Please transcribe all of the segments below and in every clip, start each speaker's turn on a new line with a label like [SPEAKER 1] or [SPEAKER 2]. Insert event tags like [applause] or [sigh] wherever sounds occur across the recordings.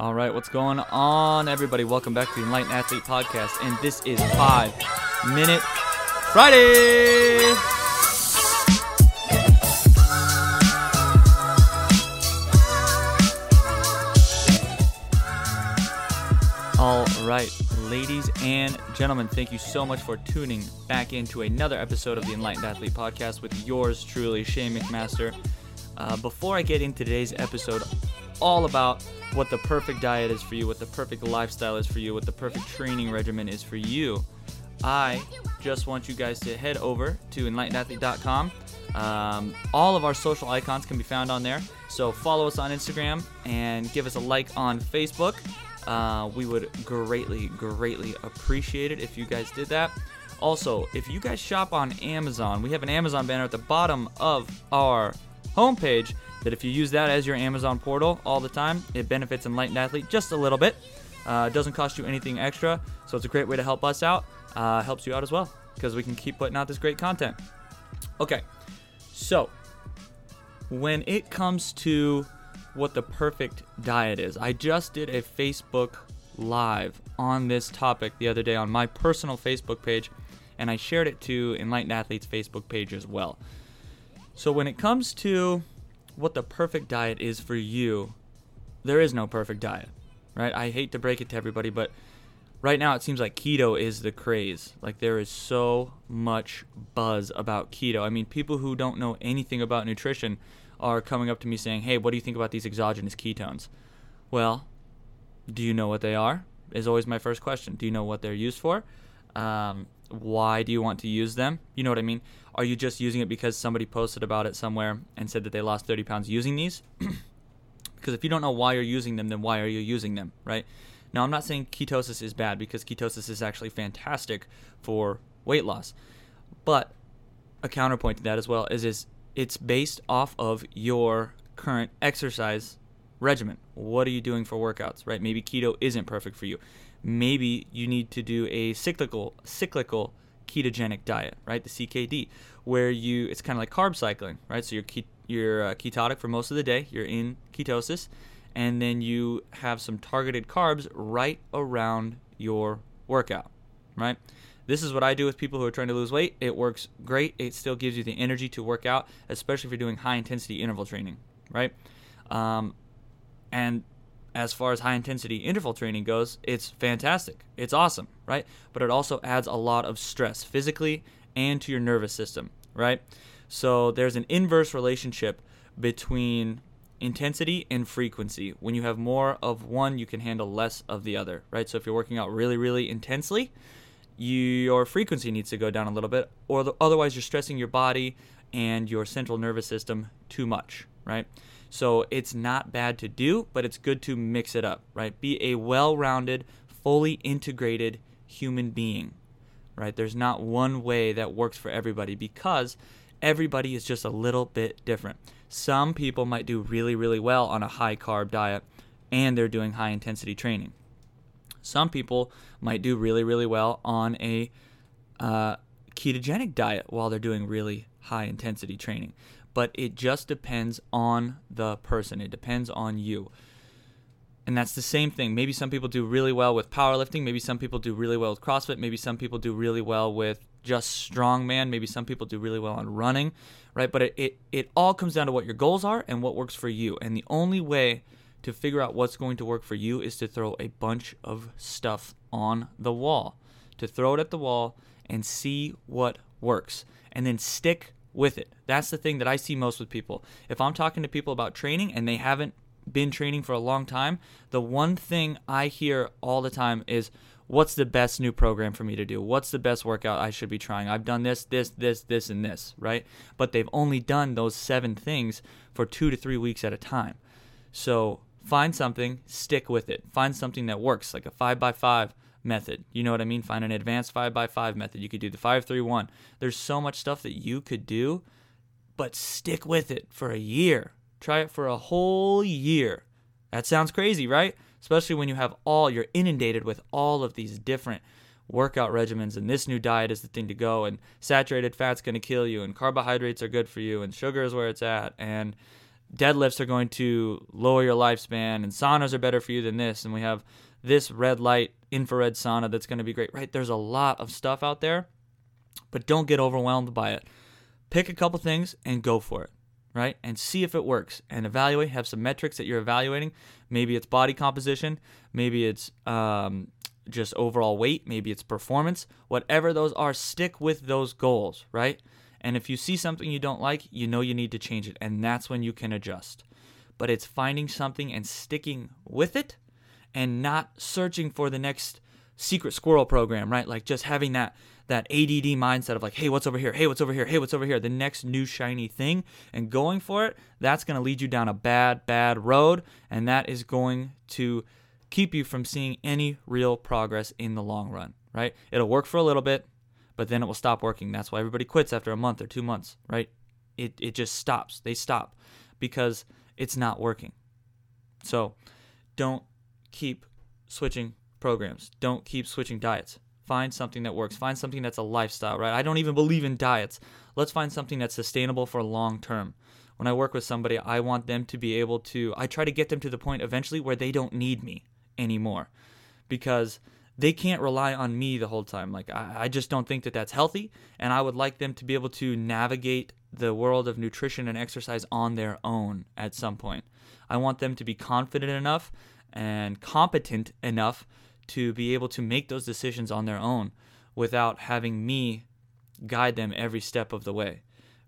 [SPEAKER 1] All right, what's going on, everybody? Welcome back to the Enlightened Athlete Podcast, and this is Five Minute Friday. All right, ladies and gentlemen, thank you so much for tuning back into another episode of the Enlightened Athlete Podcast with yours truly, Shane McMaster. Uh, before I get into today's episode, all about what the perfect diet is for you, what the perfect lifestyle is for you, what the perfect training regimen is for you, I just want you guys to head over to enlightenedathlete.com. Um, all of our social icons can be found on there. So follow us on Instagram and give us a like on Facebook. Uh, we would greatly, greatly appreciate it if you guys did that. Also, if you guys shop on Amazon, we have an Amazon banner at the bottom of our homepage that if you use that as your Amazon portal all the time, it benefits Enlightened Athlete just a little bit. Uh, it doesn't cost you anything extra, so it's a great way to help us out. Uh, helps you out as well because we can keep putting out this great content. Okay, so when it comes to what the perfect diet is, I just did a Facebook Live on this topic the other day on my personal Facebook page, and I shared it to Enlightened Athletes Facebook page as well. So when it comes to what the perfect diet is for you, there is no perfect diet, right? I hate to break it to everybody, but right now it seems like keto is the craze. Like there is so much buzz about keto. I mean, people who don't know anything about nutrition are coming up to me saying, "Hey, what do you think about these exogenous ketones?" Well, do you know what they are? Is always my first question. Do you know what they're used for? Um, why do you want to use them? You know what I mean? Are you just using it because somebody posted about it somewhere and said that they lost 30 pounds using these? [clears throat] because if you don't know why you're using them, then why are you using them, right? Now, I'm not saying ketosis is bad because ketosis is actually fantastic for weight loss. But a counterpoint to that as well is, is it's based off of your current exercise regimen. What are you doing for workouts, right? Maybe keto isn't perfect for you. Maybe you need to do a cyclical cyclical ketogenic diet, right? The CKD, where you it's kind of like carb cycling, right? So you're ke- you're uh, ketotic for most of the day, you're in ketosis, and then you have some targeted carbs right around your workout, right? This is what I do with people who are trying to lose weight. It works great. It still gives you the energy to work out, especially if you're doing high intensity interval training, right? Um, and as far as high intensity interval training goes, it's fantastic. It's awesome, right? But it also adds a lot of stress physically and to your nervous system, right? So there's an inverse relationship between intensity and frequency. When you have more of one, you can handle less of the other, right? So if you're working out really, really intensely, your frequency needs to go down a little bit, or the, otherwise you're stressing your body and your central nervous system too much, right? So it's not bad to do, but it's good to mix it up, right? Be a well rounded, fully integrated human being, right? There's not one way that works for everybody because everybody is just a little bit different. Some people might do really, really well on a high carb diet and they're doing high intensity training. Some people might do really, really well on a uh, ketogenic diet while they're doing really high intensity training but it just depends on the person. It depends on you. And that's the same thing. Maybe some people do really well with powerlifting. Maybe some people do really well with CrossFit. Maybe some people do really well with just strongman. Maybe some people do really well on running, right? But it, it, it all comes down to what your goals are and what works for you. And the only way to figure out what's going to work for you is to throw a bunch of stuff on the wall, to throw it at the wall and see what works. And then stick with it. That's the thing that I see most with people. If I'm talking to people about training and they haven't been training for a long time, the one thing I hear all the time is, What's the best new program for me to do? What's the best workout I should be trying? I've done this, this, this, this, and this, right? But they've only done those seven things for two to three weeks at a time. So find something, stick with it. Find something that works, like a five by five method. You know what I mean? Find an advanced 5x5 method. You could do the 531. There's so much stuff that you could do, but stick with it for a year. Try it for a whole year. That sounds crazy, right? Especially when you have all, you're inundated with all of these different workout regimens, and this new diet is the thing to go, and saturated fat's going to kill you, and carbohydrates are good for you, and sugar is where it's at, and deadlifts are going to lower your lifespan and saunas are better for you than this and we have this red light infrared sauna that's going to be great right? There's a lot of stuff out there but don't get overwhelmed by it. Pick a couple things and go for it right? And see if it works and evaluate have some metrics that you're evaluating. Maybe it's body composition maybe it's um, just overall weight maybe it's performance. Whatever those are stick with those goals right? And if you see something you don't like, you know you need to change it. And that's when you can adjust. But it's finding something and sticking with it and not searching for the next secret squirrel program, right? Like just having that that ADD mindset of like, hey, what's over here? Hey, what's over here? Hey, what's over here? The next new shiny thing and going for it, that's going to lead you down a bad, bad road. And that is going to keep you from seeing any real progress in the long run, right? It'll work for a little bit, but then it will stop working. That's why everybody quits after a month or two months, right? It, it just stops. They stop because it's not working. So don't keep switching programs. Don't keep switching diets. Find something that works. Find something that's a lifestyle, right? I don't even believe in diets. Let's find something that's sustainable for long term. When I work with somebody, I want them to be able to, I try to get them to the point eventually where they don't need me anymore because they can't rely on me the whole time. Like, I, I just don't think that that's healthy. And I would like them to be able to navigate the world of nutrition and exercise on their own at some point. I want them to be confident enough and competent enough to be able to make those decisions on their own without having me guide them every step of the way,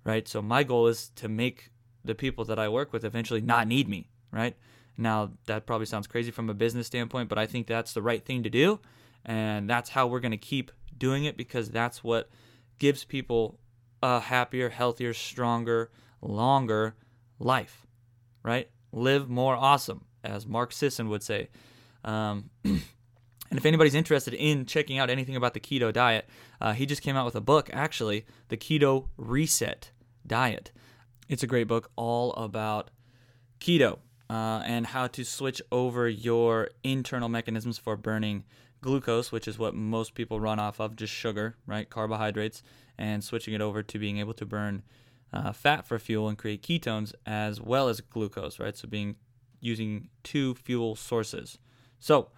[SPEAKER 1] right? So my goal is to make the people that I work with eventually not need me, right? Now, that probably sounds crazy from a business standpoint, but I think that's the right thing to do. And that's how we're going to keep doing it because that's what gives people a happier, healthier, stronger, longer life, right? Live more awesome, as Mark Sisson would say. Um, [clears throat] and if anybody's interested in checking out anything about the keto diet, uh, he just came out with a book, actually, The Keto Reset Diet. It's a great book all about keto uh, and how to switch over your internal mechanisms for burning glucose, which is what most people run off of, just sugar, right? Carbohydrates, and switching it over to being able to burn uh, fat for fuel and create ketones as well as glucose, right? So being using two fuel sources. So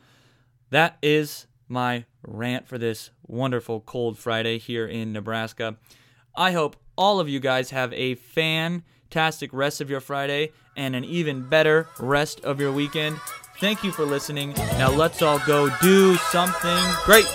[SPEAKER 1] that is my rant for this wonderful cold Friday here in Nebraska. I hope all of you guys have a fantastic rest of your Friday and an even better rest of your weekend. Thank you for listening. Now let's all go do something great.